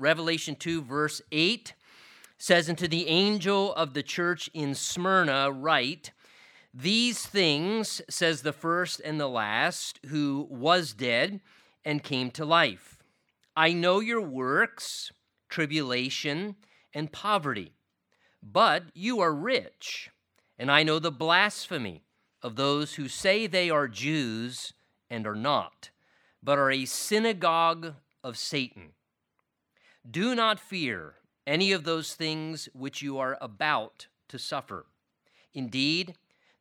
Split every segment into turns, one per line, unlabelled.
Revelation 2, verse 8 says, And to the angel of the church in Smyrna, write, These things, says the first and the last, who was dead and came to life. I know your works, tribulation, and poverty, but you are rich, and I know the blasphemy of those who say they are Jews and are not, but are a synagogue of Satan. Do not fear any of those things which you are about to suffer. Indeed,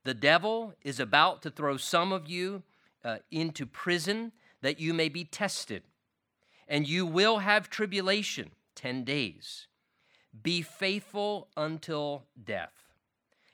the devil is about to throw some of you uh, into prison that you may be tested, and you will have tribulation 10 days. Be faithful until death,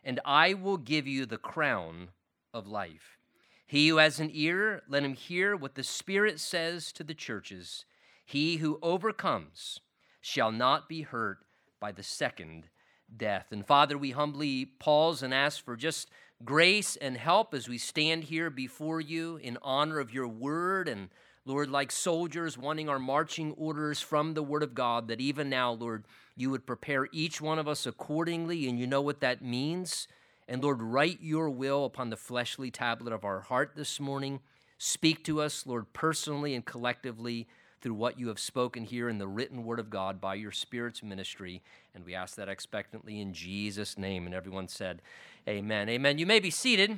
and I will give you the crown of life. He who has an ear, let him hear what the Spirit says to the churches. He who overcomes shall not be hurt by the second death. And Father, we humbly pause and ask for just grace and help as we stand here before you in honor of your word and Lord, like soldiers wanting our marching orders from the Word of God, that even now, Lord, you would prepare each one of us accordingly, and you know what that means. And Lord, write your will upon the fleshly tablet of our heart this morning. Speak to us, Lord, personally and collectively through what you have spoken here in the written word of God by your Spirit's ministry. And we ask that expectantly in Jesus' name. And everyone said, Amen. Amen. You may be seated.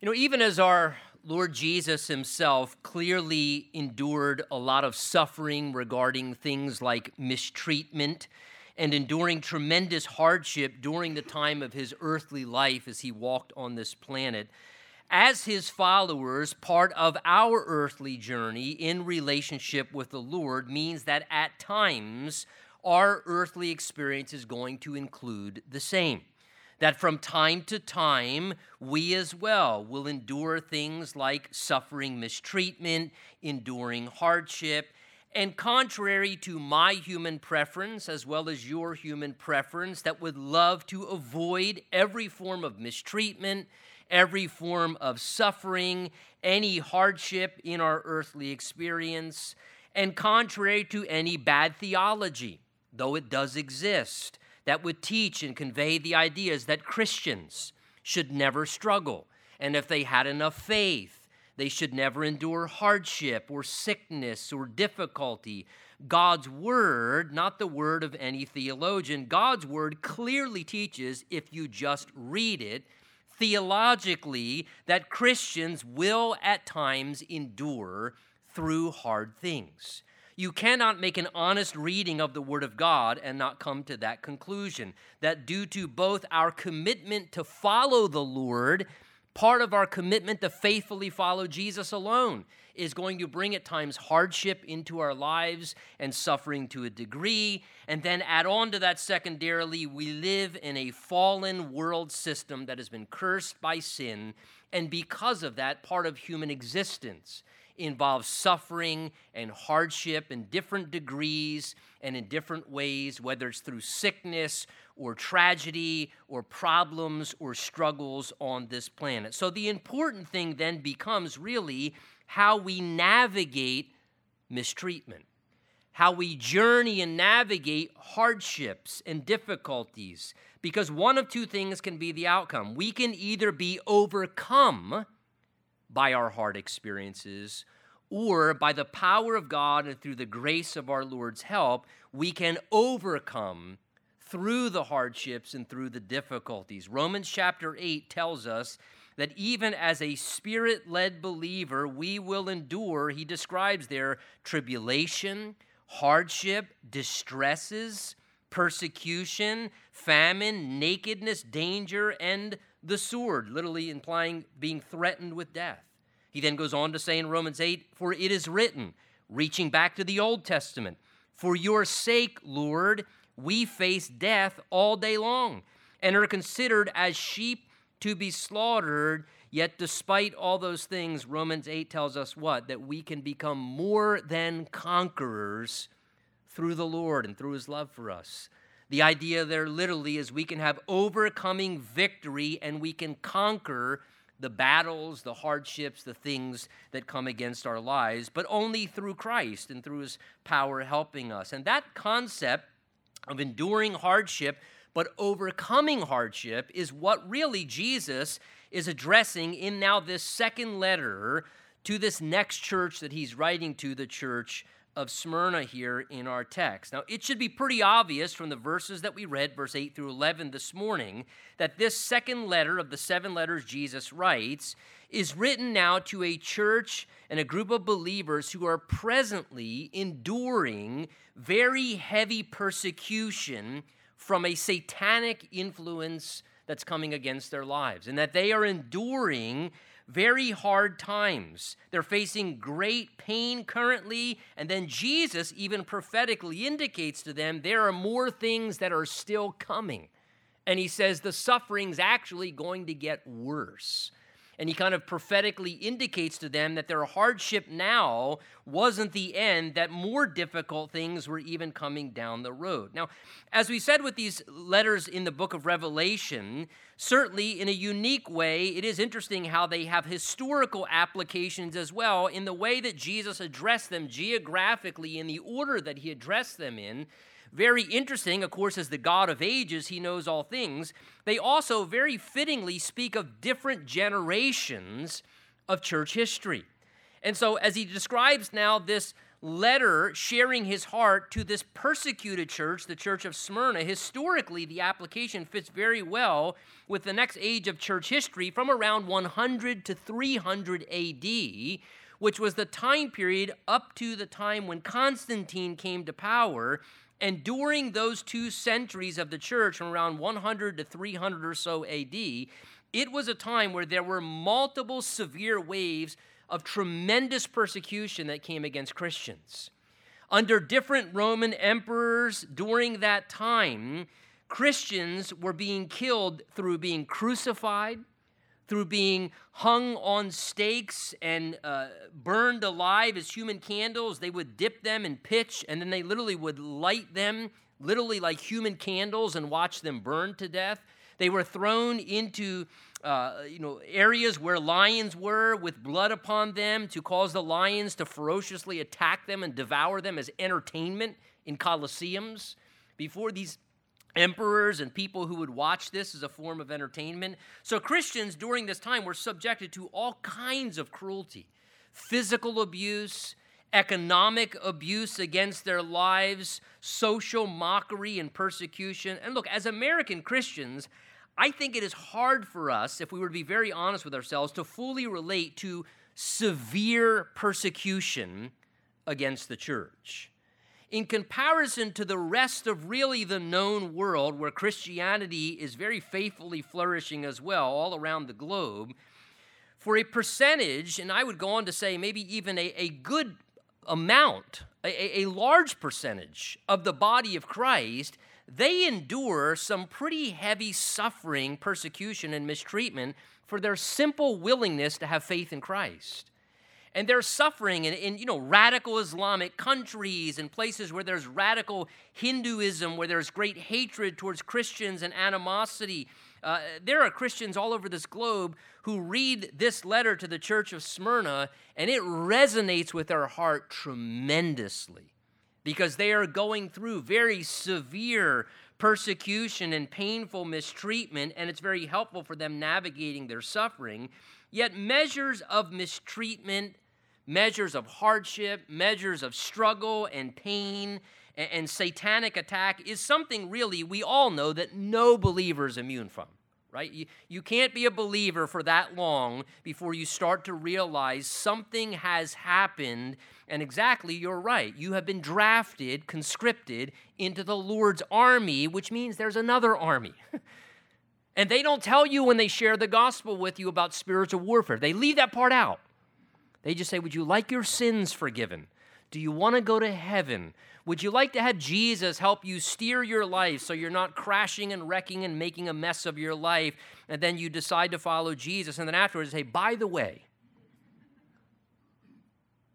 You know, even as our Lord Jesus himself clearly endured a lot of suffering regarding things like mistreatment and enduring tremendous hardship during the time of his earthly life as he walked on this planet. As his followers, part of our earthly journey in relationship with the Lord means that at times our earthly experience is going to include the same. That from time to time, we as well will endure things like suffering mistreatment, enduring hardship, and contrary to my human preference, as well as your human preference, that would love to avoid every form of mistreatment, every form of suffering, any hardship in our earthly experience, and contrary to any bad theology, though it does exist, that would teach and convey the ideas that Christians should never struggle. And if they had enough faith, they should never endure hardship or sickness or difficulty. God's word, not the word of any theologian, God's word clearly teaches, if you just read it, theologically, that Christians will at times endure through hard things. You cannot make an honest reading of the Word of God and not come to that conclusion. That due to both our commitment to follow the Lord Part of our commitment to faithfully follow Jesus alone is going to bring at times hardship into our lives and suffering to a degree. And then add on to that, secondarily, we live in a fallen world system that has been cursed by sin. And because of that, part of human existence involves suffering and hardship in different degrees and in different ways, whether it's through sickness or tragedy or problems or struggles on this planet. So the important thing then becomes really how we navigate mistreatment, how we journey and navigate hardships and difficulties. Because one of two things can be the outcome. We can either be overcome by our hard experiences, or by the power of God and through the grace of our Lord's help, we can overcome through the hardships and through the difficulties. Romans chapter 8 tells us that even as a spirit led believer, we will endure, he describes there, tribulation, hardship, distresses, persecution, famine, nakedness, danger, and the sword, literally implying being threatened with death. He then goes on to say in Romans 8, For it is written, reaching back to the Old Testament, For your sake, Lord, we face death all day long and are considered as sheep to be slaughtered. Yet, despite all those things, Romans 8 tells us what? That we can become more than conquerors through the Lord and through his love for us. The idea there literally is we can have overcoming victory and we can conquer the battles, the hardships, the things that come against our lives, but only through Christ and through his power helping us. And that concept of enduring hardship but overcoming hardship is what really Jesus is addressing in now this second letter to this next church that he's writing to, the church of Smyrna here in our text. Now, it should be pretty obvious from the verses that we read, verse 8 through 11 this morning, that this second letter of the seven letters Jesus writes is written now to a church and a group of believers who are presently enduring very heavy persecution from a satanic influence that's coming against their lives, and that they are enduring very hard times. They're facing great pain currently, and then Jesus even prophetically indicates to them there are more things that are still coming. And he says the suffering's actually going to get worse and he kind of prophetically indicates to them that their hardship now wasn't the end, that more difficult things were even coming down the road. Now, as we said with these letters in the book of Revelation, certainly in a unique way, it is interesting how they have historical applications as well in the way that Jesus addressed them geographically in the order that he addressed them in very interesting, of course, as the God of ages, he knows all things. They also very fittingly speak of different generations of church history. And so, as he describes now this letter sharing his heart to this persecuted church, the church of Smyrna, historically, the application fits very well with the next age of church history from around 100 to 300 AD, which was the time period up to the time when Constantine came to power and during those two centuries of the church, from around 100 to 300 or so AD, it was a time where there were multiple severe waves of tremendous persecution that came against Christians. Under different Roman emperors during that time, Christians were being killed through being crucified, through being hung on stakes and uh, burned alive as human candles. They would dip them in pitch and then they literally would light them, literally like human candles, and watch them burn to death. They were thrown into uh, you know, areas where lions were with blood upon them to cause the lions to ferociously attack them and devour them as entertainment in coliseums. Before these emperors and people who would watch this as a form of entertainment. So Christians during this time were subjected to all kinds of cruelty physical abuse, economic abuse against their lives, social mockery and persecution. And look, as American Christians, I think it is hard for us, if we were to be very honest with ourselves, to fully relate to severe persecution against the church in comparison to the rest of really the known world where Christianity is very faithfully flourishing as well all around the globe, for a percentage, and I would go on to say maybe even a, a good amount, a, a large percentage of the body of Christ, they endure some pretty heavy suffering, persecution, and mistreatment for their simple willingness to have faith in Christ and they're suffering in, in, you know radical islamic countries and places where there's radical hinduism where there's great hatred towards christians and animosity. Uh, there are christians all over this globe who read this letter to the church of smyrna and it resonates with their heart tremendously because they are going through very severe persecution and painful mistreatment and it's very helpful for them navigating their suffering Yet measures of mistreatment, measures of hardship, measures of struggle and pain and, and satanic attack is something really we all know that no believer is immune from right? You, you can't be a believer for that long before you start to realize something has happened. And exactly, you're right. You have been drafted, conscripted into the Lord's army, which means there's another army. And they don't tell you when they share the gospel with you about spiritual warfare. They leave that part out. They just say, Would you like your sins forgiven? Do you want to go to heaven? Would you like to have Jesus help you steer your life so you're not crashing and wrecking and making a mess of your life? And then you decide to follow Jesus. And then afterwards, say, By the way,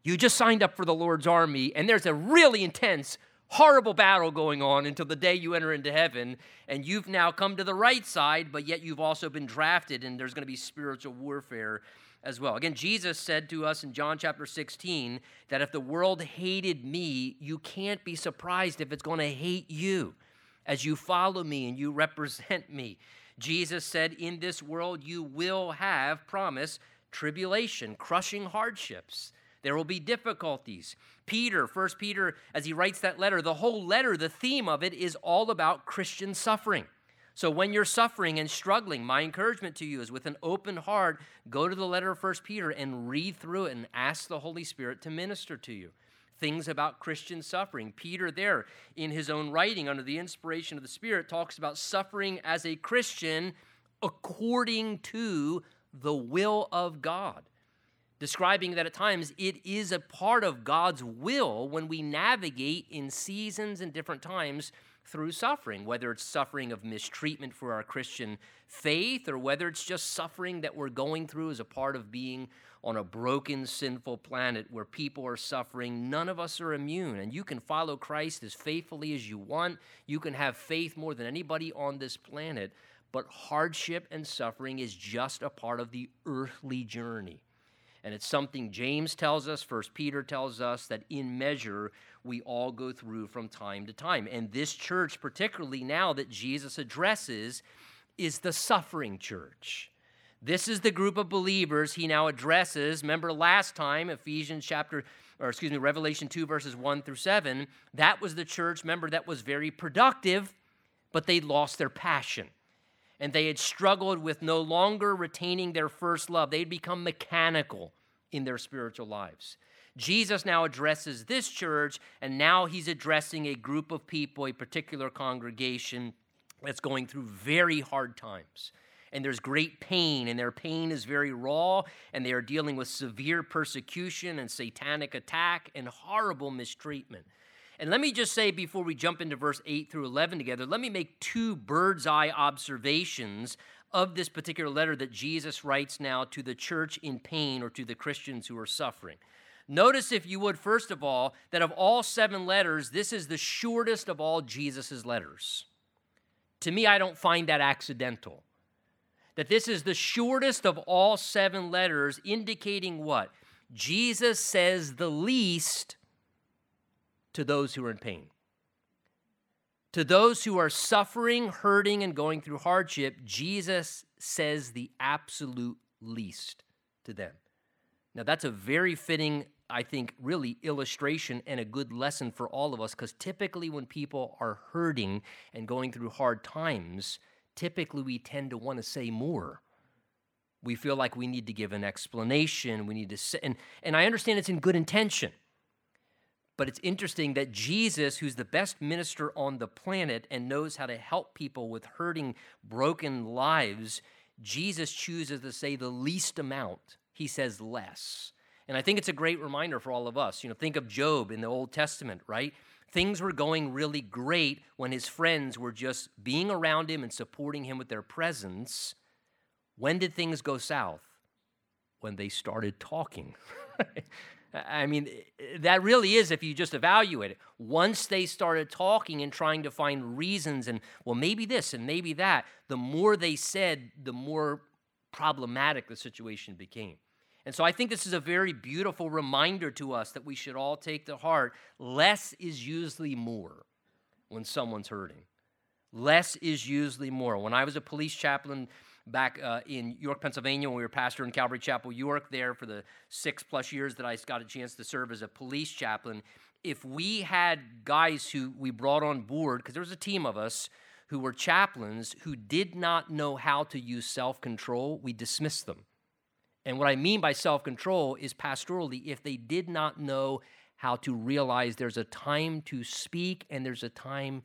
you just signed up for the Lord's army, and there's a really intense horrible battle going on until the day you enter into heaven, and you've now come to the right side, but yet you've also been drafted, and there's going to be spiritual warfare as well. Again, Jesus said to us in John chapter 16 that if the world hated me, you can't be surprised if it's going to hate you as you follow me and you represent me. Jesus said, In this world you will have, promise, tribulation, crushing hardships. There will be difficulties. Peter, First Peter, as he writes that letter, the whole letter, the theme of it is all about Christian suffering. So when you're suffering and struggling, my encouragement to you is with an open heart, go to the letter of First Peter and read through it and ask the Holy Spirit to minister to you. Things about Christian suffering. Peter, there in his own writing, under the inspiration of the Spirit, talks about suffering as a Christian according to the will of God describing that at times it is a part of God's will when we navigate in seasons and different times through suffering, whether it's suffering of mistreatment for our Christian faith or whether it's just suffering that we're going through as a part of being on a broken, sinful planet where people are suffering. None of us are immune, and you can follow Christ as faithfully as you want. You can have faith more than anybody on this planet, but hardship and suffering is just a part of the earthly journey. And it's something James tells us, First Peter tells us, that in measure we all go through from time to time. And this church, particularly now that Jesus addresses, is the suffering church. This is the group of believers he now addresses. Remember last time, Ephesians chapter, or excuse me, Revelation 2, verses 1 through 7, that was the church, remember, that was very productive, but they lost their passion and they had struggled with no longer retaining their first love. They'd become mechanical in their spiritual lives. Jesus now addresses this church, and now he's addressing a group of people, a particular congregation that's going through very hard times. And there's great pain, and their pain is very raw, and they are dealing with severe persecution and satanic attack and horrible mistreatment. And let me just say before we jump into verse 8 through 11 together, let me make two bird's eye observations of this particular letter that Jesus writes now to the church in pain or to the Christians who are suffering. Notice, if you would, first of all, that of all seven letters, this is the shortest of all Jesus' letters. To me, I don't find that accidental. That this is the shortest of all seven letters, indicating what? Jesus says the least to those who are in pain. To those who are suffering, hurting, and going through hardship, Jesus says the absolute least to them. Now, that's a very fitting, I think, really illustration and a good lesson for all of us because typically when people are hurting and going through hard times, typically we tend to want to say more. We feel like we need to give an explanation. We need to say, and, and I understand it's in good intention. But it's interesting that Jesus, who's the best minister on the planet and knows how to help people with hurting, broken lives, Jesus chooses to say the least amount. He says less. And I think it's a great reminder for all of us. You know, think of Job in the Old Testament, right? Things were going really great when his friends were just being around him and supporting him with their presence. When did things go south? When they started talking. I mean, that really is if you just evaluate it. Once they started talking and trying to find reasons and, well, maybe this and maybe that, the more they said, the more problematic the situation became. And so I think this is a very beautiful reminder to us that we should all take to heart less is usually more when someone's hurting. Less is usually more. When I was a police chaplain, back uh, in York, Pennsylvania, when we were pastor in Calvary Chapel, York, there for the six plus years that I got a chance to serve as a police chaplain. If we had guys who we brought on board, because there was a team of us who were chaplains who did not know how to use self control, we dismissed them. And what I mean by self control is pastorally, if they did not know how to realize there's a time to speak and there's a time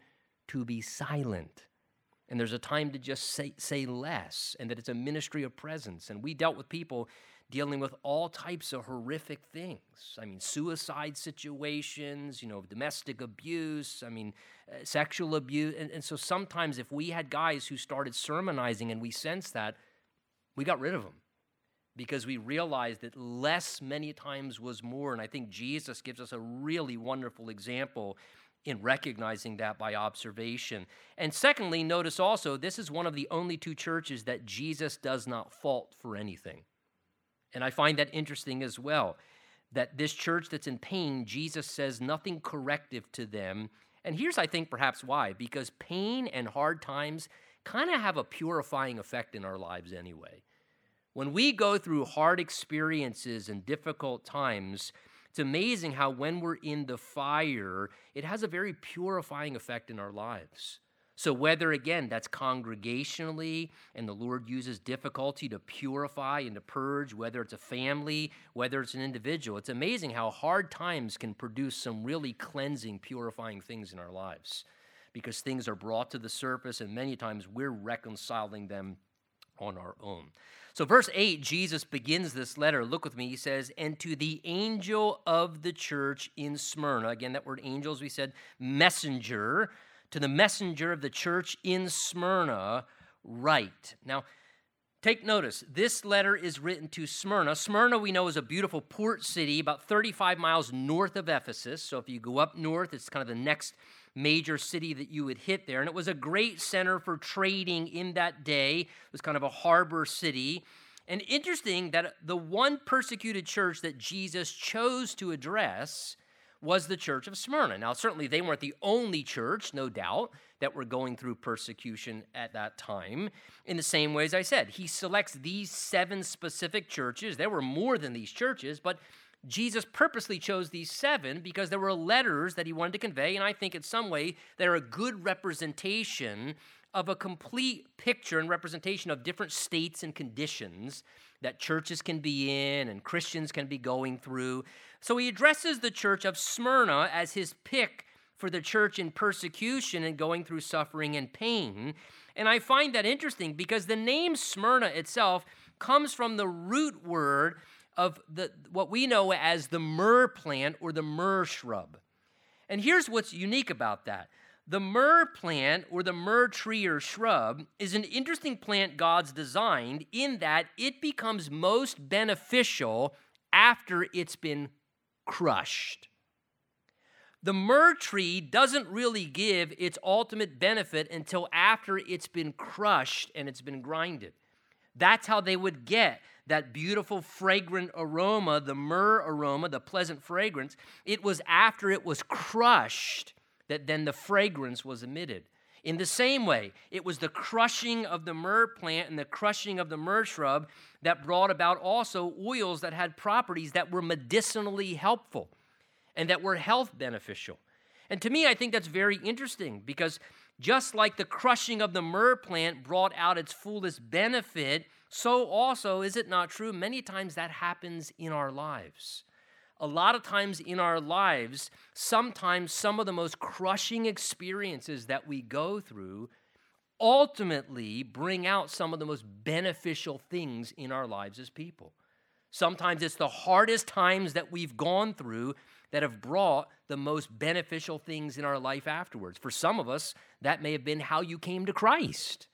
to be silent and there's a time to just say, say less, and that it's a ministry of presence. And we dealt with people dealing with all types of horrific things. I mean, suicide situations, you know, domestic abuse, I mean, uh, sexual abuse. And, and so sometimes if we had guys who started sermonizing and we sensed that, we got rid of them because we realized that less many times was more. And I think Jesus gives us a really wonderful example in recognizing that by observation. And secondly, notice also this is one of the only two churches that Jesus does not fault for anything. And I find that interesting as well. That this church that's in pain, Jesus says nothing corrective to them. And here's, I think, perhaps why because pain and hard times kind of have a purifying effect in our lives anyway. When we go through hard experiences and difficult times, it's amazing how when we're in the fire, it has a very purifying effect in our lives. So, whether again that's congregationally and the Lord uses difficulty to purify and to purge, whether it's a family, whether it's an individual, it's amazing how hard times can produce some really cleansing, purifying things in our lives because things are brought to the surface and many times we're reconciling them on our own. So, verse 8, Jesus begins this letter. Look with me. He says, And to the angel of the church in Smyrna, again, that word angel, as we said, messenger, to the messenger of the church in Smyrna, write. Now, Take notice, this letter is written to Smyrna. Smyrna, we know, is a beautiful port city about 35 miles north of Ephesus. So if you go up north, it's kind of the next major city that you would hit there. And it was a great center for trading in that day, it was kind of a harbor city. And interesting that the one persecuted church that Jesus chose to address was the church of Smyrna. Now, certainly they weren't the only church, no doubt, that were going through persecution at that time. In the same way as I said, he selects these seven specific churches. There were more than these churches, but Jesus purposely chose these seven because there were letters that he wanted to convey, and I think in some way they're a good representation of a complete picture and representation of different states and conditions that churches can be in and Christians can be going through. So he addresses the church of Smyrna as his pick for the church in persecution and going through suffering and pain. And I find that interesting because the name Smyrna itself comes from the root word of the, what we know as the myrrh plant or the myrrh shrub. And here's what's unique about that. The myrrh plant or the myrrh tree or shrub is an interesting plant God's designed in that it becomes most beneficial after it's been crushed. The myrrh tree doesn't really give its ultimate benefit until after it's been crushed and it's been grinded. That's how they would get that beautiful fragrant aroma, the myrrh aroma, the pleasant fragrance. It was after it was crushed that then the fragrance was emitted. In the same way, it was the crushing of the myrrh plant and the crushing of the myrrh shrub that brought about also oils that had properties that were medicinally helpful and that were health beneficial. And to me, I think that's very interesting because just like the crushing of the myrrh plant brought out its fullest benefit, so also is it not true? Many times that happens in our lives. A lot of times in our lives, sometimes some of the most crushing experiences that we go through ultimately bring out some of the most beneficial things in our lives as people. Sometimes it's the hardest times that we've gone through that have brought the most beneficial things in our life afterwards. For some of us, that may have been how you came to Christ.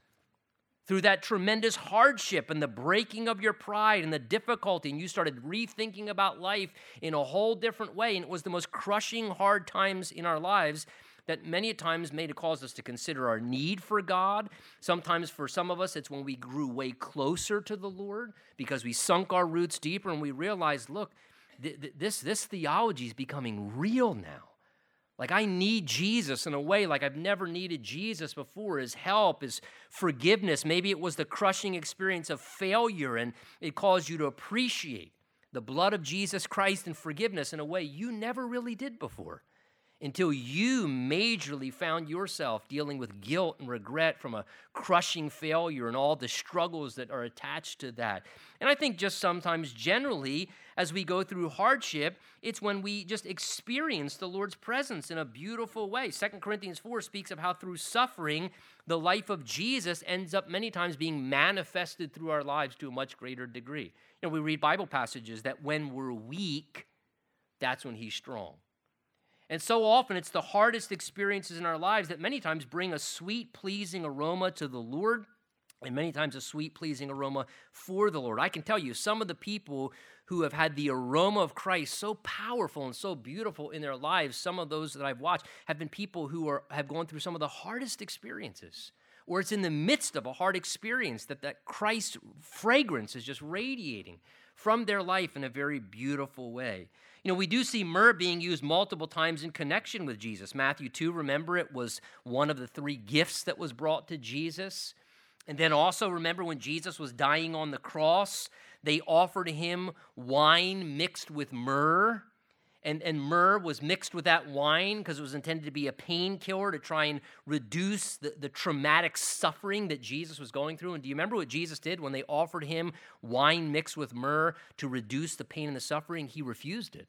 Through that tremendous hardship and the breaking of your pride and the difficulty, and you started rethinking about life in a whole different way. And it was the most crushing, hard times in our lives that many times made it cause us to consider our need for God. Sometimes for some of us, it's when we grew way closer to the Lord because we sunk our roots deeper and we realized, look, th- th- this, this theology is becoming real now. Like, I need Jesus in a way like I've never needed Jesus before his help, his forgiveness. Maybe it was the crushing experience of failure and it caused you to appreciate the blood of Jesus Christ and forgiveness in a way you never really did before until you majorly found yourself dealing with guilt and regret from a crushing failure and all the struggles that are attached to that. And I think just sometimes, generally, as we go through hardship, it's when we just experience the Lord's presence in a beautiful way. Second Corinthians 4 speaks of how through suffering, the life of Jesus ends up many times being manifested through our lives to a much greater degree. You know, we read Bible passages that when we're weak, that's when He's strong. And so often it's the hardest experiences in our lives that many times bring a sweet, pleasing aroma to the Lord. And many times a sweet, pleasing aroma for the Lord. I can tell you, some of the people who have had the aroma of Christ so powerful and so beautiful in their lives, some of those that I've watched have been people who are, have gone through some of the hardest experiences. Or it's in the midst of a hard experience that that Christ fragrance is just radiating from their life in a very beautiful way. You know, we do see myrrh being used multiple times in connection with Jesus. Matthew 2, remember, it was one of the three gifts that was brought to Jesus. And then also remember when Jesus was dying on the cross, they offered him wine mixed with myrrh. And, and myrrh was mixed with that wine because it was intended to be a painkiller to try and reduce the, the traumatic suffering that Jesus was going through. And do you remember what Jesus did when they offered him wine mixed with myrrh to reduce the pain and the suffering? He refused it.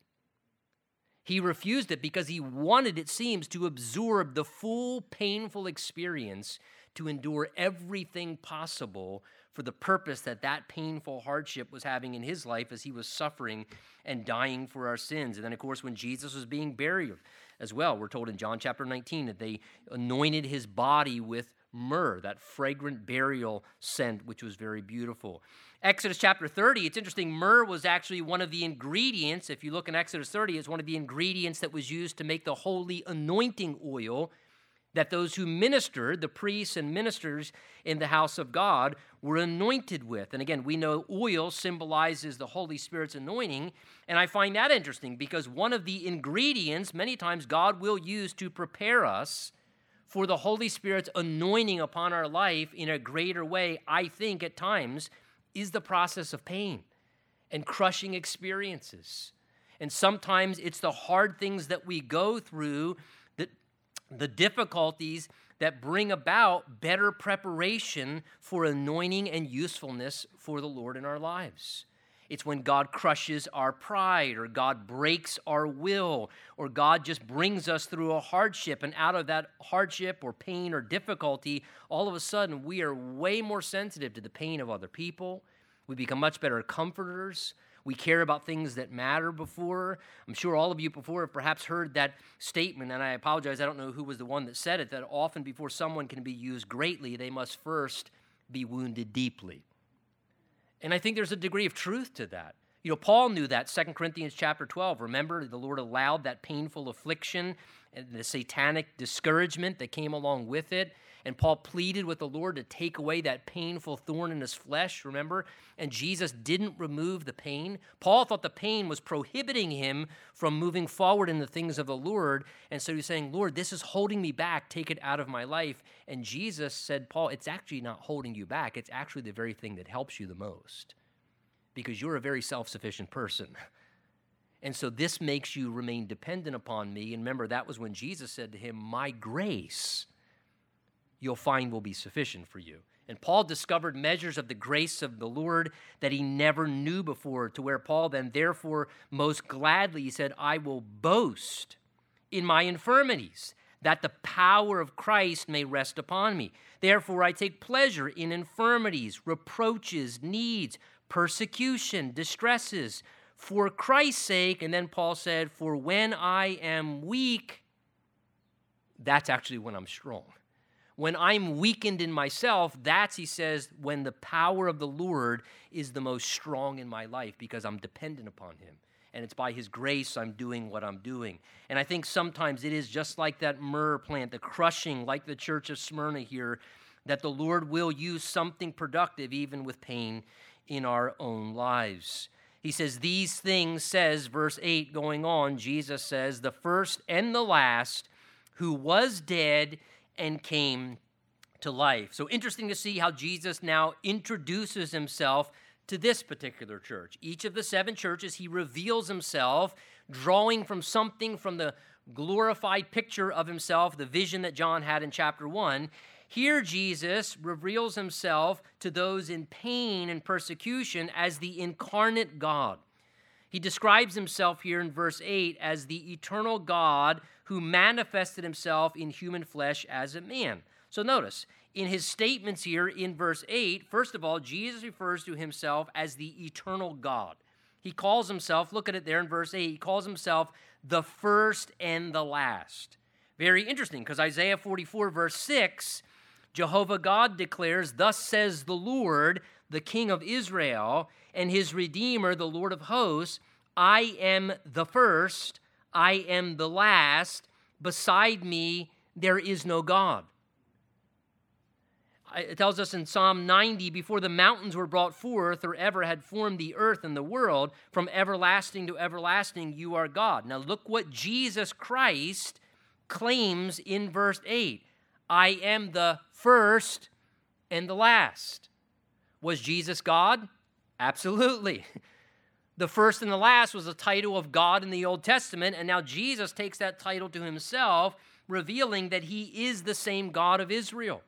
He refused it because he wanted, it seems, to absorb the full painful experience to endure everything possible for the purpose that that painful hardship was having in his life as he was suffering and dying for our sins. And then, of course, when Jesus was being buried as well, we're told in John chapter 19 that they anointed his body with myrrh, that fragrant burial scent, which was very beautiful. Exodus chapter 30, it's interesting, myrrh was actually one of the ingredients. If you look in Exodus 30, it's one of the ingredients that was used to make the holy anointing oil that those who ministered, the priests and ministers in the house of God, were anointed with. And again, we know oil symbolizes the Holy Spirit's anointing. And I find that interesting because one of the ingredients, many times, God will use to prepare us for the Holy Spirit's anointing upon our life in a greater way, I think at times, is the process of pain and crushing experiences. And sometimes it's the hard things that we go through the difficulties that bring about better preparation for anointing and usefulness for the Lord in our lives. It's when God crushes our pride, or God breaks our will, or God just brings us through a hardship. And out of that hardship, or pain, or difficulty, all of a sudden we are way more sensitive to the pain of other people. We become much better comforters. We care about things that matter before. I'm sure all of you before have perhaps heard that statement, and I apologize, I don't know who was the one that said it, that often before someone can be used greatly, they must first be wounded deeply. And I think there's a degree of truth to that. You know, Paul knew that, 2 Corinthians chapter 12. Remember, the Lord allowed that painful affliction and the satanic discouragement that came along with it. And Paul pleaded with the Lord to take away that painful thorn in his flesh, remember? And Jesus didn't remove the pain. Paul thought the pain was prohibiting him from moving forward in the things of the Lord. And so he's saying, Lord, this is holding me back. Take it out of my life. And Jesus said, Paul, it's actually not holding you back. It's actually the very thing that helps you the most because you're a very self sufficient person. And so this makes you remain dependent upon me. And remember, that was when Jesus said to him, My grace you'll find will be sufficient for you. And Paul discovered measures of the grace of the Lord that he never knew before, to where Paul then, therefore, most gladly, he said, I will boast in my infirmities, that the power of Christ may rest upon me. Therefore, I take pleasure in infirmities, reproaches, needs, persecution, distresses, for Christ's sake. And then Paul said, For when I am weak, that's actually when I'm strong. When I'm weakened in myself, that's, he says, when the power of the Lord is the most strong in my life because I'm dependent upon him. And it's by his grace I'm doing what I'm doing. And I think sometimes it is just like that myrrh plant, the crushing, like the church of Smyrna here, that the Lord will use something productive even with pain in our own lives. He says, These things, says verse 8 going on, Jesus says, the first and the last, who was dead and came to life. So interesting to see how Jesus now introduces himself to this particular church. Each of the seven churches, he reveals himself, drawing from something from the glorified picture of himself, the vision that John had in chapter 1. Here, Jesus reveals himself to those in pain and persecution as the incarnate God. He describes himself here in verse 8 as the eternal God who manifested himself in human flesh as a man. So notice, in his statements here in verse 8, first of all, Jesus refers to himself as the eternal God. He calls himself, look at it there in verse 8, he calls himself the first and the last. Very interesting because Isaiah 44, verse 6, Jehovah God declares, Thus says the Lord, the King of Israel, and his Redeemer, the Lord of hosts I am the first, I am the last. Beside me, there is no God. It tells us in Psalm 90 before the mountains were brought forth or ever had formed the earth and the world, from everlasting to everlasting, you are God. Now, look what Jesus Christ claims in verse 8 I am the first and the last. Was Jesus God? Absolutely. The first and the last was a title of God in the Old Testament, and now Jesus takes that title to himself, revealing that he is the same God of Israel,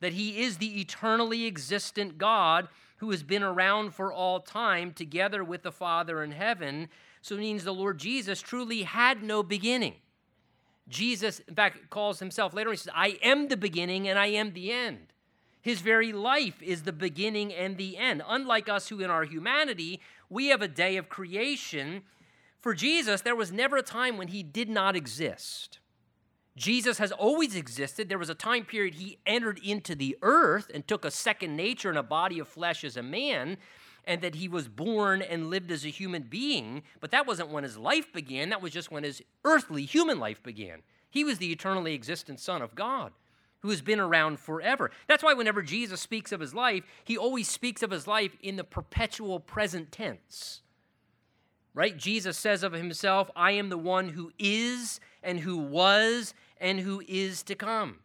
that he is the eternally existent God who has been around for all time together with the Father in heaven. So it means the Lord Jesus truly had no beginning. Jesus, in fact, calls himself later, he says, I am the beginning and I am the end. His very life is the beginning and the end. Unlike us who in our humanity, we have a day of creation. For Jesus, there was never a time when he did not exist. Jesus has always existed. There was a time period he entered into the earth and took a second nature and a body of flesh as a man, and that he was born and lived as a human being. But that wasn't when his life began, that was just when his earthly human life began. He was the eternally existent Son of God who has been around forever. That's why whenever Jesus speaks of his life, he always speaks of his life in the perpetual present tense. Right? Jesus says of himself, I am the one who is and who was and who is to come.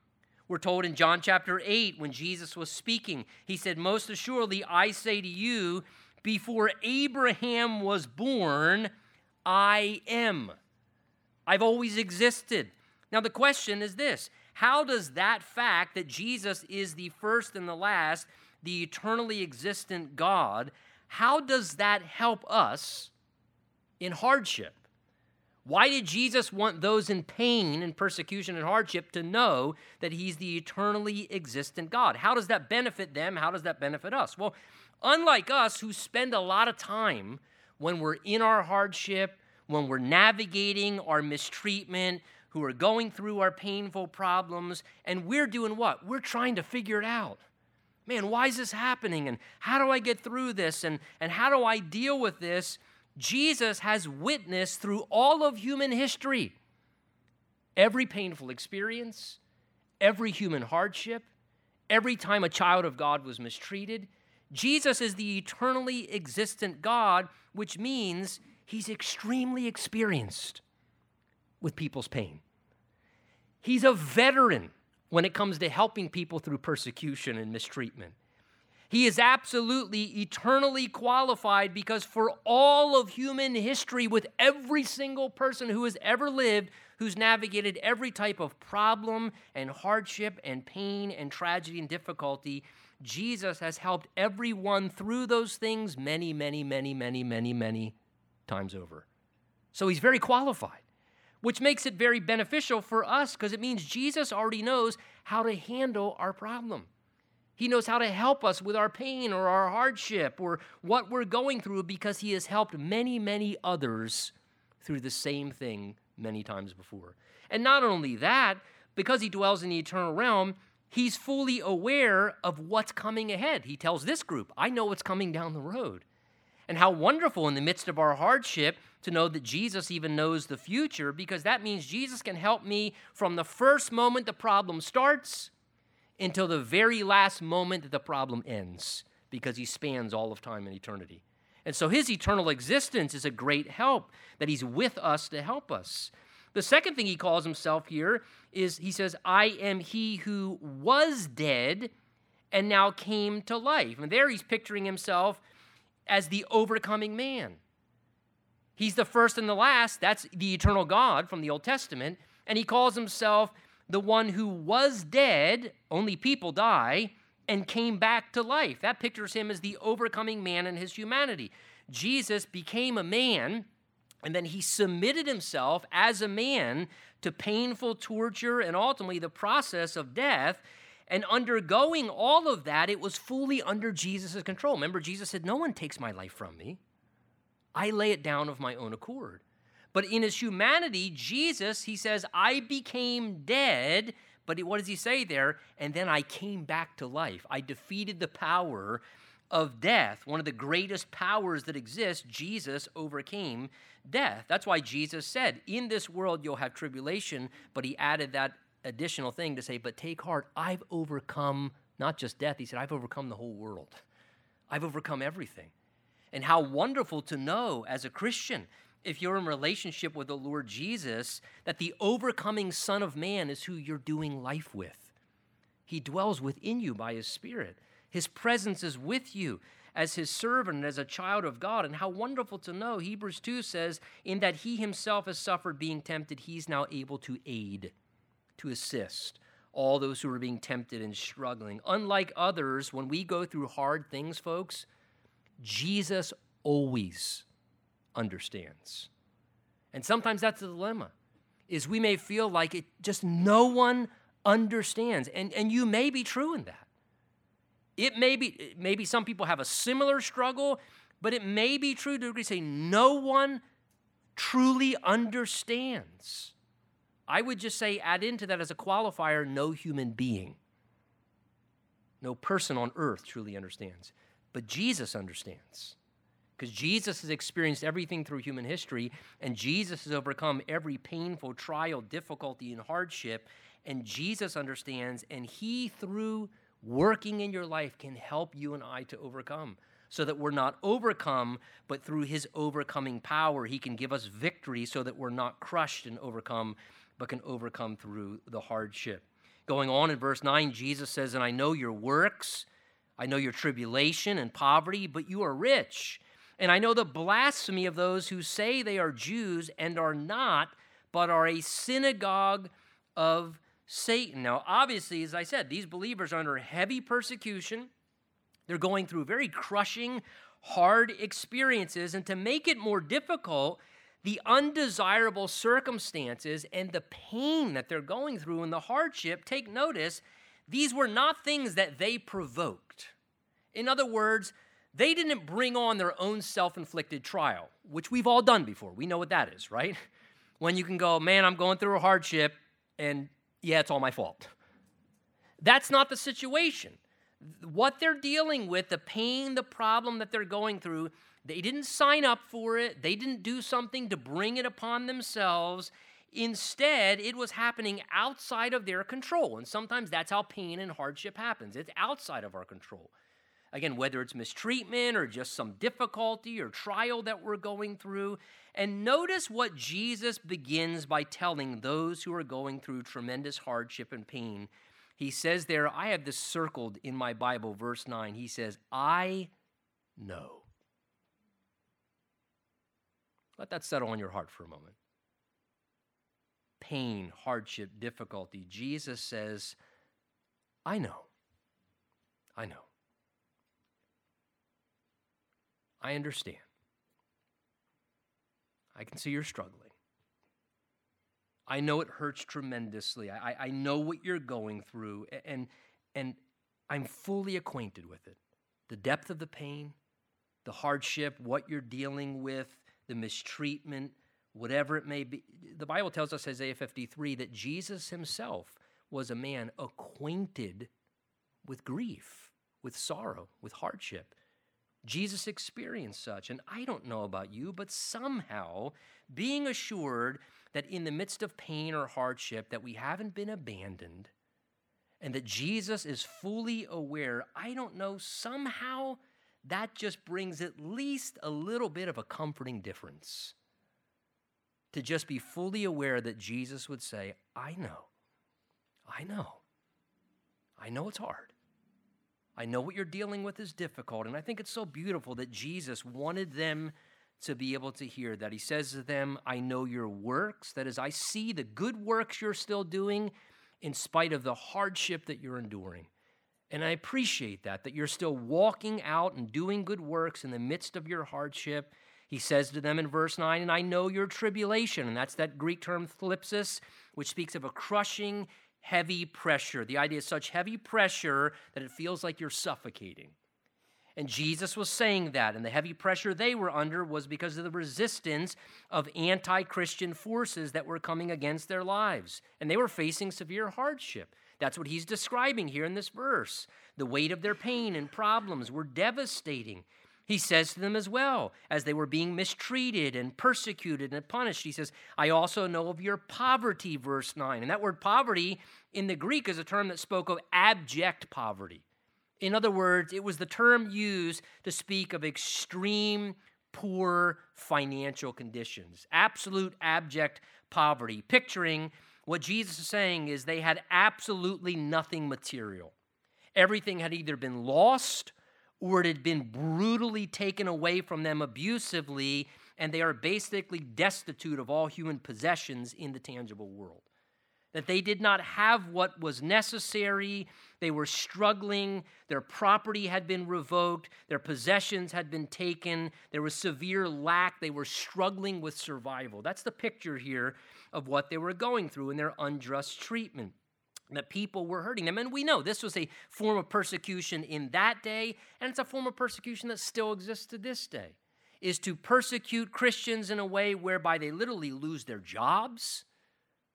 We're told in John chapter 8 when Jesus was speaking, he said, Most assuredly, I say to you, before Abraham was born, I am. I've always existed. Now, the question is this how does that fact that Jesus is the first and the last, the eternally existent God, how does that help us in hardship? Why did Jesus want those in pain and persecution and hardship to know that he's the eternally existent God? How does that benefit them? How does that benefit us? Well, unlike us who spend a lot of time when we're in our hardship, when we're navigating our mistreatment, who are going through our painful problems, and we're doing what? We're trying to figure it out. Man, why is this happening? And how do I get through this? And, and how do I deal with this? Jesus has witnessed through all of human history every painful experience, every human hardship, every time a child of God was mistreated. Jesus is the eternally existent God, which means he's extremely experienced with people's pain. He's a veteran when it comes to helping people through persecution and mistreatment. He is absolutely eternally qualified because for all of human history, with every single person who has ever lived, who's navigated every type of problem and hardship and pain and tragedy and difficulty, Jesus has helped everyone through those things many, many, many, many, many, many times over. So he's very qualified which makes it very beneficial for us because it means Jesus already knows how to handle our problem. He knows how to help us with our pain or our hardship or what we're going through because he has helped many, many others through the same thing many times before. And not only that, because he dwells in the eternal realm, he's fully aware of what's coming ahead. He tells this group, I know what's coming down the road. And how wonderful in the midst of our hardship to know that Jesus even knows the future because that means Jesus can help me from the first moment the problem starts until the very last moment that the problem ends because he spans all of time and eternity. And so his eternal existence is a great help that he's with us to help us. The second thing he calls himself here is he says, I am he who was dead and now came to life. And there he's picturing himself as the overcoming man. He's the first and the last. That's the eternal God from the Old Testament. And he calls himself the one who was dead, only people die, and came back to life. That pictures him as the overcoming man in his humanity. Jesus became a man, and then he submitted himself as a man to painful torture and ultimately the process of death. And undergoing all of that, it was fully under Jesus' control. Remember, Jesus said, No one takes my life from me, I lay it down of my own accord. But in his humanity, Jesus, he says, I became dead, But what does he say there? And then I came back to life. I defeated the power of death, one of the greatest powers that exists. Jesus overcame death. That's why Jesus said, In this world you'll have tribulation, but he added that additional thing to say, But take heart, I've overcome not just death. He said, I've overcome the whole world, I've overcome everything. And how wonderful to know as a Christian, if you're in relationship with the Lord Jesus, that the overcoming Son of Man is who you're doing life with. He dwells within you by His Spirit. His presence is with you as his servant, and as a child of God. And how wonderful to know, Hebrews 2 says, in that he himself has suffered being tempted, he's now able to aid, to assist all those who are being tempted and struggling. Unlike others, when we go through hard things, folks, Jesus always understands. And sometimes that's the dilemma, is we may feel like it just no one understands. And, and you may be true in that. It may be, maybe some people have a similar struggle, but it may be true to a degree say no one truly understands. I would just say, add into that as a qualifier, no human being. No person on earth truly understands. But Jesus understands. Because Jesus has experienced everything through human history, and Jesus has overcome every painful trial, difficulty, and hardship. And Jesus understands, and He, through working in your life can help you and I to overcome so that we're not overcome, but through his overcoming power, he can give us victory so that we're not crushed and overcome, but can overcome through the hardship. Going on in verse 9, Jesus says, And I know your works, I know your tribulation and poverty, but you are rich. And I know the blasphemy of those who say they are Jews and are not, but are a synagogue of Satan. Now, obviously, as I said, these believers are under heavy persecution. They're going through very crushing, hard experiences. And to make it more difficult, the undesirable circumstances and the pain that they're going through and the hardship, take notice, these were not things that they provoked. In other words, they didn't bring on their own self inflicted trial, which we've all done before. We know what that is, right? When you can go, man, I'm going through a hardship, and yeah, it's all my fault. That's not the situation. What they're dealing with, the pain, the problem that they're going through, they didn't sign up for it. They didn't do something to bring it upon themselves. Instead, it was happening outside of their control. And sometimes that's how pain and hardship happens. It's outside of our control. Again, whether it's mistreatment or just some difficulty or trial that we're going through. And notice what Jesus begins by telling those who are going through tremendous hardship and pain. He says there, I have this circled in my Bible, verse 9. He says, I know. Let that settle on your heart for a moment. Pain, hardship, difficulty. Jesus says, I know. I know. I understand. I can see you're struggling. I know it hurts tremendously. I, I know what you're going through, and, and I'm fully acquainted with it. The depth of the pain, the hardship, what you're dealing with, the mistreatment, whatever it may be. The Bible tells us, Isaiah 53, that Jesus himself was a man acquainted with grief, with sorrow, with hardship. Jesus experienced such. And I don't know about you, but somehow being assured that in the midst of pain or hardship that we haven't been abandoned and that Jesus is fully aware, I don't know, somehow that just brings at least a little bit of a comforting difference. To just be fully aware that Jesus would say, I know, I know, I know it's hard. I know what you're dealing with is difficult. And I think it's so beautiful that Jesus wanted them to be able to hear that. He says to them, I know your works. That is, I see the good works you're still doing in spite of the hardship that you're enduring. And I appreciate that, that you're still walking out and doing good works in the midst of your hardship. He says to them in verse 9, and I know your tribulation. And that's that Greek term thlipsis, which speaks of a crushing heavy pressure. The idea is such heavy pressure that it feels like you're suffocating. And Jesus was saying that, and the heavy pressure they were under was because of the resistance of anti Christian forces that were coming against their lives. And they were facing severe hardship. That's what he's describing here in this verse. The weight of their pain and problems were devastating. He says to them as well, as they were being mistreated and persecuted and punished, he says, I also know of your poverty, verse 9. And that word poverty in the Greek is a term that spoke of abject poverty. In other words, it was the term used to speak of extreme poor financial conditions, absolute abject poverty. Picturing what Jesus is saying is they had absolutely nothing material. Everything had either been lost or it had been brutally taken away from them abusively, and they are basically destitute of all human possessions in the tangible world that they did not have what was necessary. They were struggling. Their property had been revoked. Their possessions had been taken. There was severe lack. They were struggling with survival. That's the picture here of what they were going through in their unjust treatment. That people were hurting them. And we know this was a form of persecution in that day, and it's a form of persecution that still exists to this day. Is to persecute Christians in a way whereby they literally lose their jobs,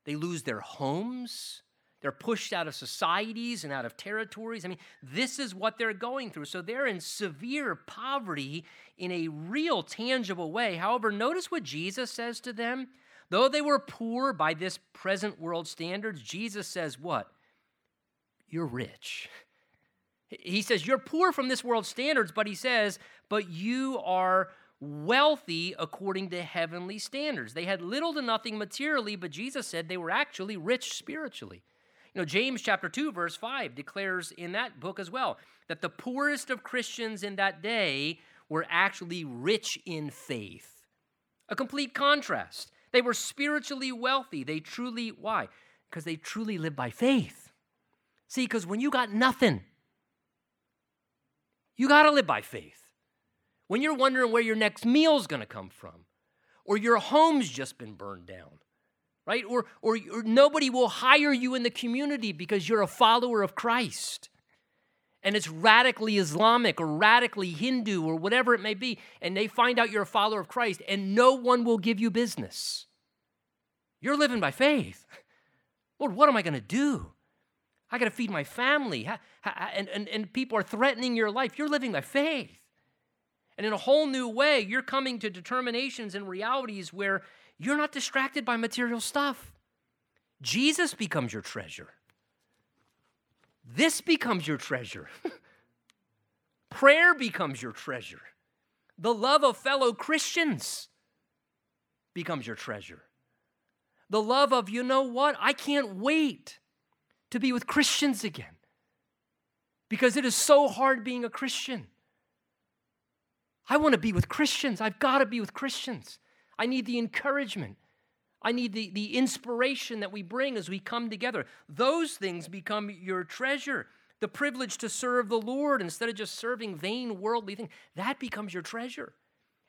they lose their homes. They're pushed out of societies and out of territories. I mean, this is what they're going through. So they're in severe poverty in a real, tangible way. However, notice what Jesus says to them. Though they were poor by this present world standards, Jesus says, What? You're rich. He says, You're poor from this world standards, but he says, But you are wealthy according to heavenly standards. They had little to nothing materially, but Jesus said they were actually rich spiritually. You know, James chapter 2 verse 5 declares in that book as well that the poorest of Christians in that day were actually rich in faith. A complete contrast. They were spiritually wealthy. They truly why? Because they truly live by faith. See, because when you got nothing, you got to live by faith when you're wondering where your next meal's going to come from, or your home's just been burned down, right? Or, or, or nobody will hire you in the community because you're a follower of Christ and it's radically Islamic or radically Hindu or whatever it may be, and they find out you're a follower of Christ, and no one will give you business. You're living by faith. Lord, what am I going to do? I got to feed my family, and, and, and people are threatening your life. You're living by faith. And in a whole new way, you're coming to determinations and realities where you're not distracted by material stuff. Jesus becomes your treasure. This becomes your treasure. Prayer becomes your treasure. The love of fellow Christians becomes your treasure. The love of, you know what? I can't wait to be with Christians again because it is so hard being a Christian. I want to be with Christians. I've got to be with Christians. I need the encouragement. I need the, the inspiration that we bring as we come together. Those things become your treasure. The privilege to serve the Lord instead of just serving vain worldly things, that becomes your treasure.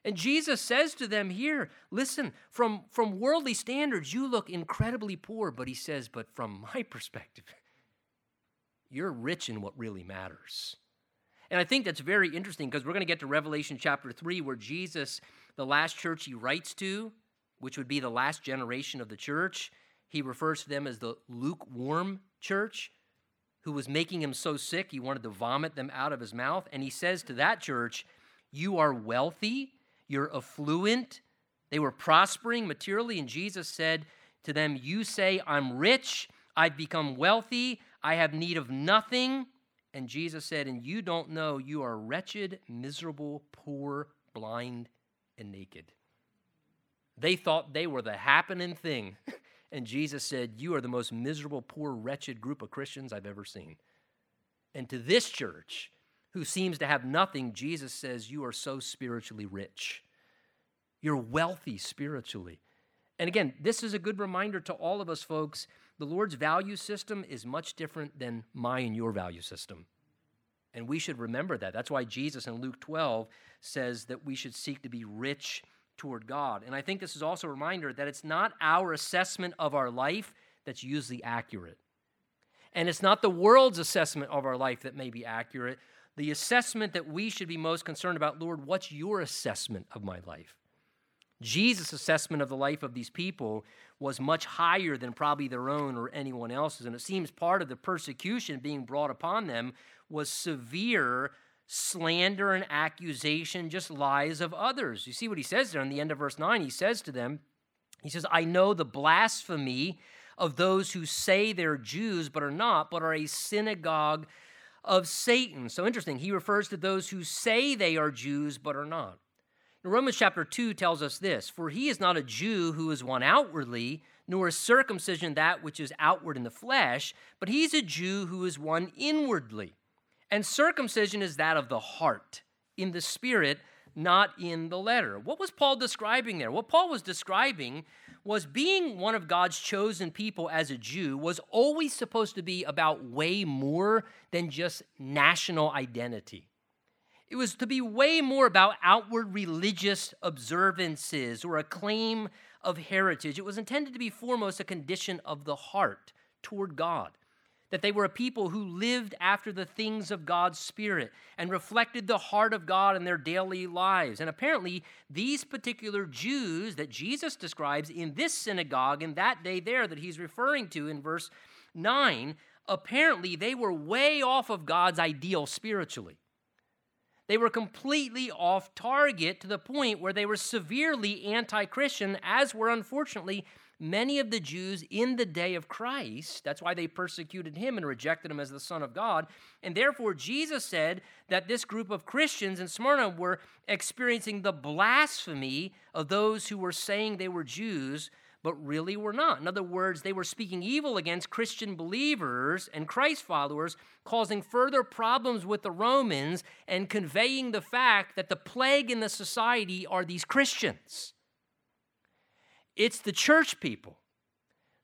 And Jesus says to them here, listen, from, from worldly standards, you look incredibly poor, but he says, but from my perspective, you're rich in what really matters. And I think that's very interesting because we're going to get to Revelation chapter 3, where Jesus, the last church he writes to, which would be the last generation of the church, he refers to them as the lukewarm church, who was making him so sick he wanted to vomit them out of his mouth. And he says to that church, You are wealthy, you're affluent. They were prospering materially, and Jesus said to them, You say, I'm rich, I've become wealthy, I have need of nothing. And Jesus said, And you don't know you are wretched, miserable, poor, blind, and naked. They thought they were the happening thing. and Jesus said, You are the most miserable, poor, wretched group of Christians I've ever seen. And to this church, who seems to have nothing, Jesus says, You are so spiritually rich. You're wealthy spiritually. And again, this is a good reminder to all of us, folks the Lord's value system is much different than my and your value system. And we should remember that. That's why Jesus in Luke 12 says that we should seek to be rich toward God. And I think this is also a reminder that it's not our assessment of our life that's usually accurate. And it's not the world's assessment of our life that may be accurate. the assessment that we should be most concerned about Lord, what's your assessment of my life? Jesus' assessment of the life of these people was much higher than probably their own or anyone else's. And it seems part of the persecution being brought upon them was severe slander and accusation, just lies of others. You see what he says there in the end of verse 9? He says to them, He says, I know the blasphemy of those who say they're Jews but are not, but are a synagogue of Satan. So interesting. He refers to those who say they are Jews but are not. Romans chapter 2 tells us this For he is not a Jew who is one outwardly, nor is circumcision that which is outward in the flesh, but he's a Jew who is one inwardly. And circumcision is that of the heart, in the spirit, not in the letter. What was Paul describing there? What Paul was describing was being one of God's chosen people as a Jew was always supposed to be about way more than just national identity. It was to be way more about outward religious observances or a claim of heritage. It was intended to be foremost a condition of the heart toward God that they were a people who lived after the things of God's Spirit and reflected the heart of God in their daily lives. And apparently, these particular Jews that Jesus describes in this synagogue in that day there that he's referring to in verse 9, apparently they were way off of God's ideal spiritually. They were completely off target to the point where they were severely anti Christian, as were unfortunately many of the Jews in the day of Christ. That's why they persecuted him and rejected him as the Son of God. And therefore, Jesus said that this group of Christians in Smyrna were experiencing the blasphemy of those who were saying they were Jews, but really were not. In other words, they were speaking evil against Christian believers and Christ followers, causing further problems with the Romans and conveying the fact that the plague in the society are these Christians. It's the church people.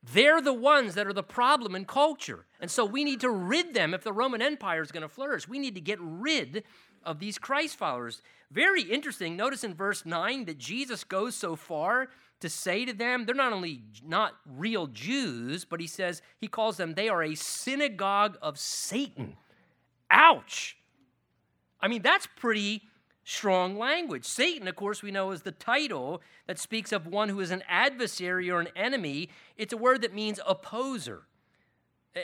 They're the ones that are the problem in culture. And so we need to rid them if the Roman Empire is going to flourish. We need to get rid of these Christ followers. Very interesting. Notice in verse 9 that Jesus goes so far to say to them, they're not only not real Jews, but he says, he calls them, they are a synagogue of Satan. Ouch. I mean, that's pretty strong language. Satan, of course, we know is the title that speaks of one who is an adversary or an enemy. It's a word that means opposer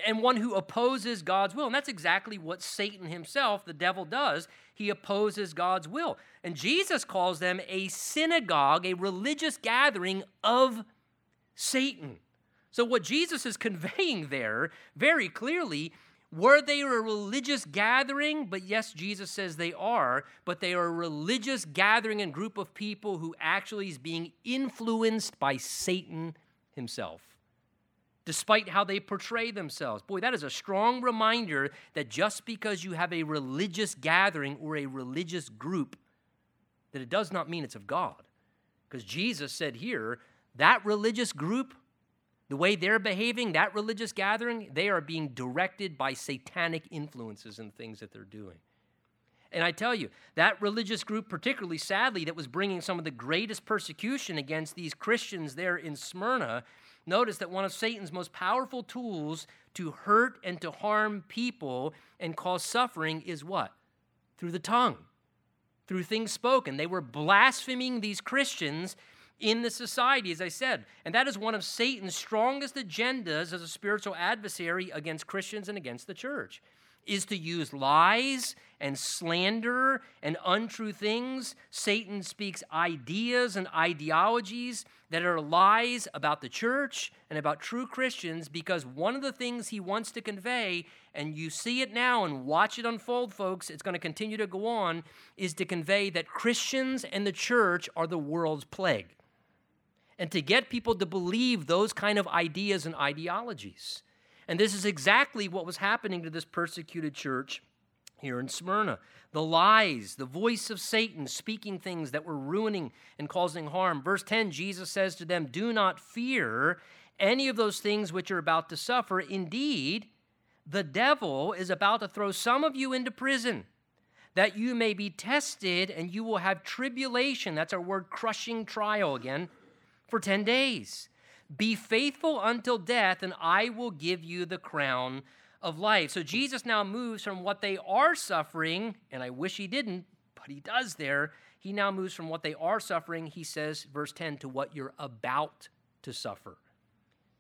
and one who opposes God's will. And that's exactly what Satan himself, the devil, does. He opposes God's will. And Jesus calls them a synagogue, a religious gathering of Satan. So, what Jesus is conveying there very clearly were they a religious gathering? But yes, Jesus says they are, but they are a religious gathering and group of people who actually is being influenced by Satan himself, despite how they portray themselves. Boy, that is a strong reminder that just because you have a religious gathering or a religious group, that it does not mean it's of God. Because Jesus said here, that religious group the way they're behaving, that religious gathering, they are being directed by satanic influences and things that they're doing. And I tell you, that religious group, particularly sadly, that was bringing some of the greatest persecution against these Christians there in Smyrna, notice that one of Satan's most powerful tools to hurt and to harm people and cause suffering is what? Through the tongue, through things spoken. They were blaspheming these Christians in the society, as I said. And that is one of Satan's strongest agendas as a spiritual adversary against Christians and against the church is to use lies and slander and untrue things. Satan speaks ideas and ideologies that are lies about the church and about true Christians because one of the things he wants to convey, and you see it now and watch it unfold, folks, it's going to continue to go on, is to convey that Christians and the church are the world's plague and to get people to believe those kind of ideas and ideologies. And this is exactly what was happening to this persecuted church here in Smyrna. The lies, the voice of Satan speaking things that were ruining and causing harm. Verse 10, Jesus says to them, Do not fear any of those things which are about to suffer. Indeed, the devil is about to throw some of you into prison that you may be tested and you will have tribulation. That's our word crushing trial again for 10 days. Be faithful until death, and I will give you the crown of life. So Jesus now moves from what they are suffering, and I wish he didn't, but he does there. He now moves from what they are suffering, he says, verse 10, to what you're about to suffer,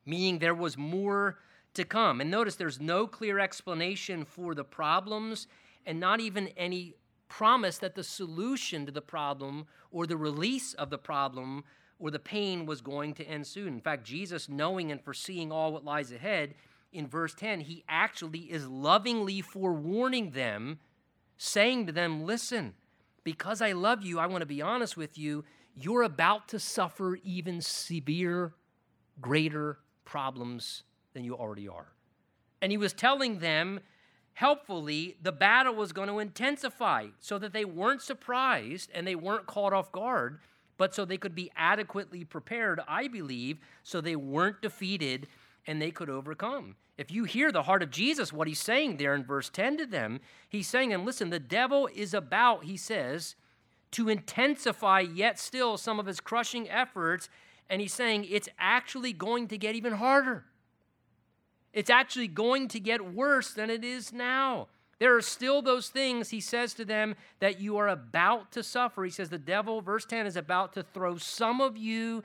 meaning there was more to come. And notice there's no clear explanation for the problems and not even any promise that the solution to the problem or the release of the problem or the pain was going to end soon. In fact, Jesus, knowing and foreseeing all what lies ahead, in verse 10, he actually is lovingly forewarning them, saying to them, Listen, because I love you, I want to be honest with you, you're about to suffer even severe, greater problems than you already are. And he was telling them, helpfully, the battle was going to intensify so that they weren't surprised and they weren't caught off guard, but so they could be adequately prepared, I believe, so they weren't defeated and they could overcome. If you hear the heart of Jesus, what he's saying there in verse 10 to them, he's saying, and listen, the devil is about, he says, to intensify yet still some of his crushing efforts. And he's saying it's actually going to get even harder. It's actually going to get worse than it is now. There are still those things, he says to them, that you are about to suffer. He says the devil, verse 10, is about to throw some of you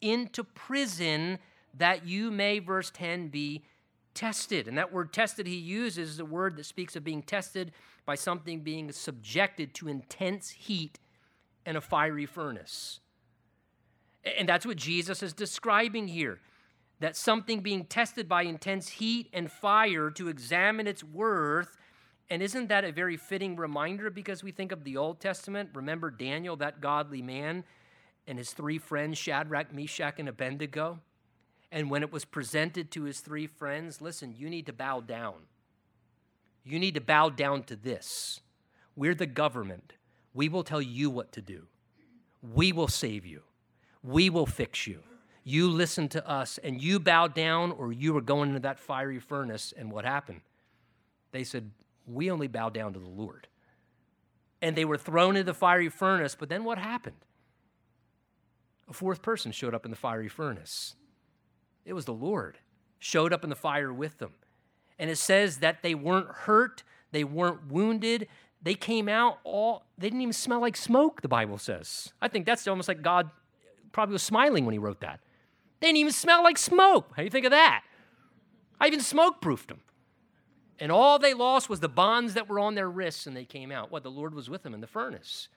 into prison that you may, verse 10, be tested. And that word tested he uses is a word that speaks of being tested by something being subjected to intense heat and a fiery furnace. And that's what Jesus is describing here that something being tested by intense heat and fire to examine its worth. And isn't that a very fitting reminder because we think of the Old Testament? Remember Daniel, that godly man, and his three friends, Shadrach, Meshach, and Abednego? And when it was presented to his three friends, listen, you need to bow down. You need to bow down to this. We're the government. We will tell you what to do. We will save you. We will fix you. You listen to us and you bow down, or you were going into that fiery furnace. And what happened? They said, We only bow down to the Lord. And they were thrown into the fiery furnace. But then what happened? A fourth person showed up in the fiery furnace. It was the Lord, showed up in the fire with them. And it says that they weren't hurt, they weren't wounded. They came out all, they didn't even smell like smoke, the Bible says. I think that's almost like God probably was smiling when he wrote that. They didn't even smell like smoke. How do you think of that? I even smoke proofed them. And all they lost was the bonds that were on their wrists, and they came out. What? The Lord was with them in the furnace.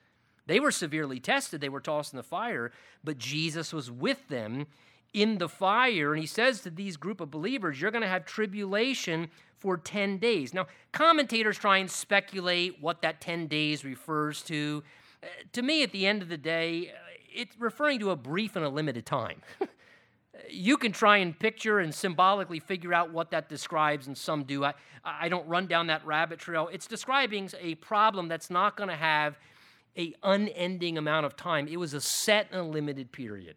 They were severely tested, they were tossed in the fire, but Jesus was with them in the fire. And he says to these group of believers, You're going to have tribulation for 10 days. Now, commentators try and speculate what that 10 days refers to. Uh, to me, at the end of the day, uh, it's referring to a brief and a limited time. you can try and picture and symbolically figure out what that describes, and some do. I, I don't run down that rabbit trail. It's describing a problem that's not going to have a unending amount of time. It was a set and a limited period.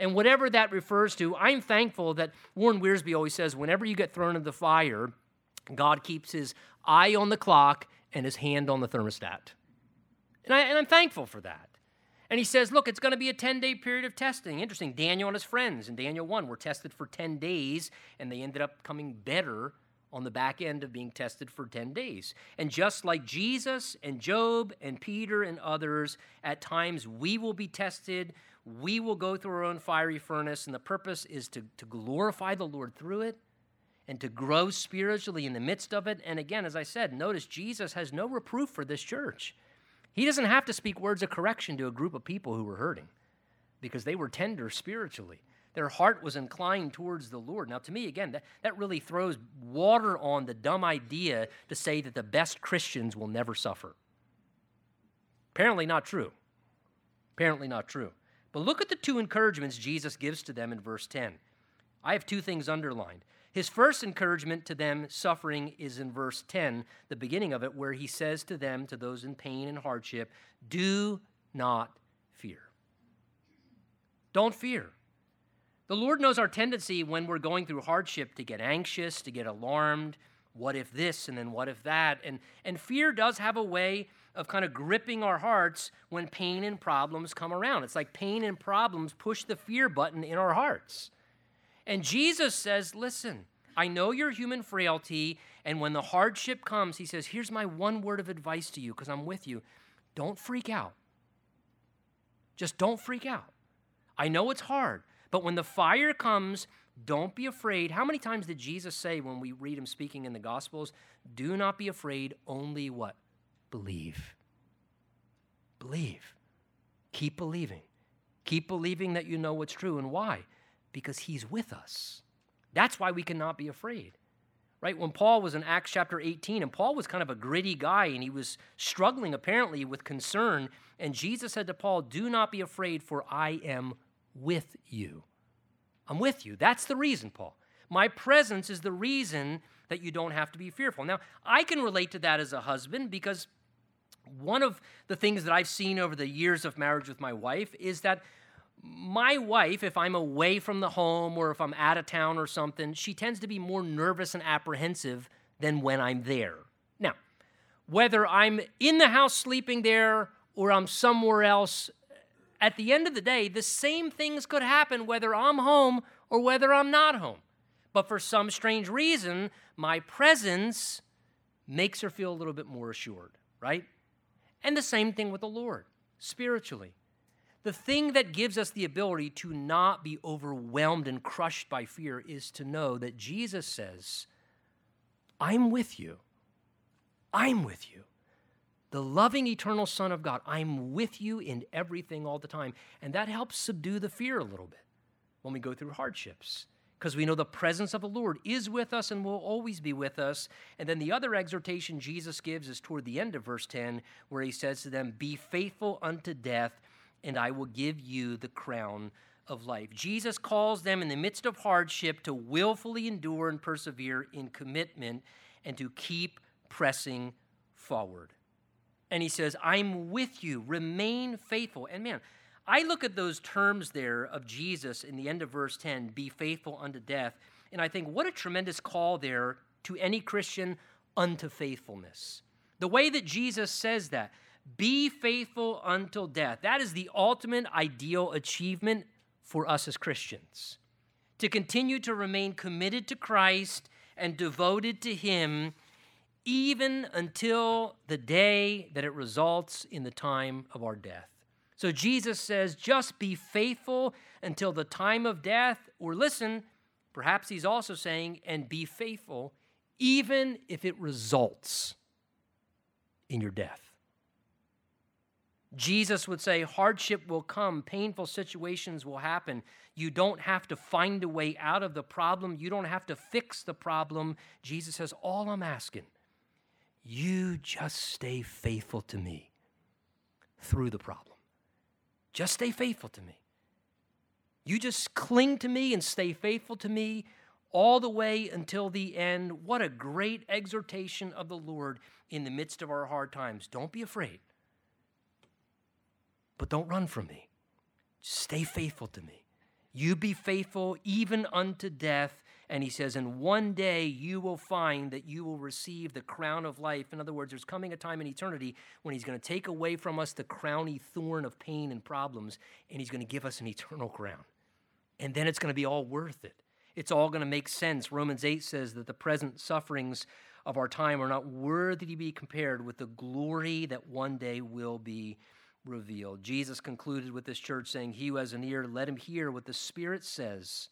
And whatever that refers to, I'm thankful that Warren Wiersbe always says whenever you get thrown into the fire, God keeps his eye on the clock and his hand on the thermostat. And, I, and I'm thankful for that. And he says, look, it's going to be a 10 day period of testing. Interesting. Daniel and his friends in Daniel 1 were tested for 10 days, and they ended up coming better on the back end of being tested for 10 days. And just like Jesus and Job and Peter and others, at times we will be tested. We will go through our own fiery furnace, and the purpose is to, to glorify the Lord through it and to grow spiritually in the midst of it. And again, as I said, notice Jesus has no reproof for this church. He doesn't have to speak words of correction to a group of people who were hurting because they were tender spiritually. Their heart was inclined towards the Lord. Now, to me, again, that, that really throws water on the dumb idea to say that the best Christians will never suffer. Apparently, not true. Apparently, not true. But look at the two encouragements Jesus gives to them in verse 10. I have two things underlined. His first encouragement to them suffering is in verse 10, the beginning of it, where he says to them, to those in pain and hardship, Do not fear. Don't fear. The Lord knows our tendency when we're going through hardship to get anxious, to get alarmed. What if this and then what if that? And, and fear does have a way of kind of gripping our hearts when pain and problems come around. It's like pain and problems push the fear button in our hearts. And Jesus says, Listen, I know your human frailty. And when the hardship comes, he says, Here's my one word of advice to you because I'm with you. Don't freak out. Just don't freak out. I know it's hard, but when the fire comes, don't be afraid. How many times did Jesus say when we read him speaking in the Gospels? Do not be afraid, only what? Believe. Believe. Keep believing. Keep believing that you know what's true. And why? Because he's with us. That's why we cannot be afraid. Right? When Paul was in Acts chapter 18, and Paul was kind of a gritty guy, and he was struggling apparently with concern. And Jesus said to Paul, Do not be afraid, for I am with you. I'm with you. That's the reason, Paul. My presence is the reason that you don't have to be fearful. Now, I can relate to that as a husband because one of the things that I've seen over the years of marriage with my wife is that my wife, if I'm away from the home or if I'm out of town or something, she tends to be more nervous and apprehensive than when I'm there. Now, whether I'm in the house sleeping there or I'm somewhere else, at the end of the day, the same things could happen whether I'm home or whether I'm not home. But for some strange reason, my presence makes her feel a little bit more assured, right? And the same thing with the Lord, spiritually. The thing that gives us the ability to not be overwhelmed and crushed by fear is to know that Jesus says, I'm with you. I'm with you the loving eternal Son of God. I'm with you in everything all the time. And that helps subdue the fear a little bit when we go through hardships because we know the presence of the Lord is with us and will always be with us. And then the other exhortation Jesus gives is toward the end of verse 10, where he says to them, Be faithful unto death, and I will give you the crown of life. Jesus calls them in the midst of hardship to willfully endure and persevere in commitment and to keep pressing forward and he says, I'm with you, remain faithful. And man, I look at those terms there of Jesus in the end of verse 10 be faithful unto death, and I think what a tremendous call there to any Christian unto faithfulness. The way that Jesus says that, be faithful until death, that is the ultimate ideal achievement for us as Christians. To continue to remain committed to Christ and devoted to Him even until the day that it results in the time of our death. So Jesus says, just be faithful until the time of death, or listen, perhaps he's also saying, and be faithful even if it results in your death. Jesus would say, hardship will come, painful situations will happen. You don't have to find a way out of the problem, you don't have to fix the problem. Jesus says, All I'm asking you just stay faithful to me through the problem. Just stay faithful to me. You just cling to me and stay faithful to me all the way until the end. What a great exhortation of the Lord in the midst of our hard times. Don't be afraid, but don't run from me. Stay faithful to me. You be faithful even unto death, and he says, And one day you will find that you will receive the crown of life. In other words, there's coming a time in eternity when he's going to take away from us the crowny thorn of pain and problems, and he's going to give us an eternal crown. And then it's going to be all worth it. It's all going to make sense. Romans 8 says that the present sufferings of our time are not worthy to be compared with the glory that one day will be revealed. Jesus concluded with this church saying, He who has an ear, let him hear what the Spirit says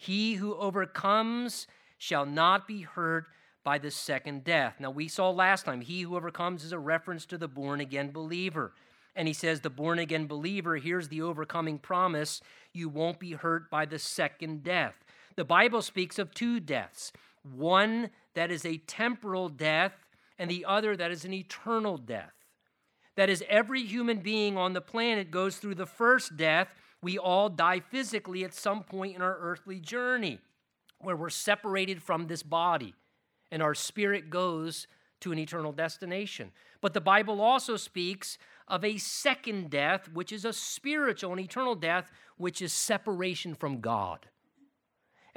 he who overcomes shall not be hurt by the second death. Now, we saw last time, he who overcomes is a reference to the born again believer. And he says, the born again believer, here's the overcoming promise you won't be hurt by the second death. The Bible speaks of two deaths one that is a temporal death, and the other that is an eternal death. That is, every human being on the planet goes through the first death we all die physically at some point in our earthly journey where we're separated from this body and our spirit goes to an eternal destination. But the Bible also speaks of a second death, which is a spiritual and eternal death, which is separation from God.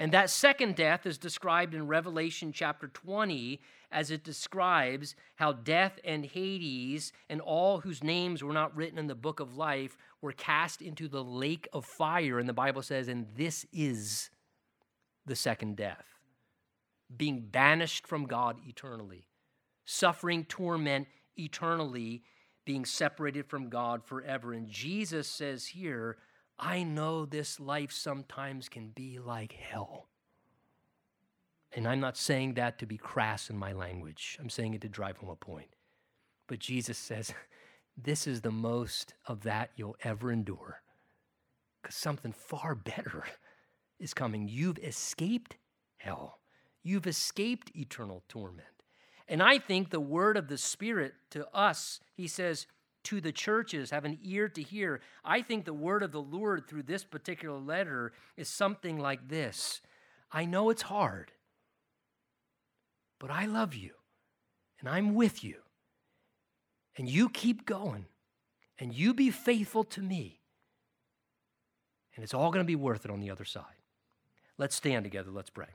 And that second death is described in Revelation chapter 20 as it describes how death and Hades and all whose names were not written in the book of life were cast into the lake of fire. And the Bible says, and this is the second death. being banished from God eternally, suffering torment eternally, being separated from God forever. And Jesus says here, I know this life sometimes can be like hell. And I'm not saying that to be crass in my language, I'm saying it to drive home a point. But Jesus says, This is the most of that you'll ever endure because something far better is coming. You've escaped hell, you've escaped eternal torment. And I think the word of the Spirit to us, he says, to the churches, have an ear to hear. I think the word of the Lord through this particular letter is something like this I know it's hard, but I love you, and I'm with you. And you keep going, and you be faithful to me. And it's all going to be worth it on the other side. Let's stand together. Let's pray.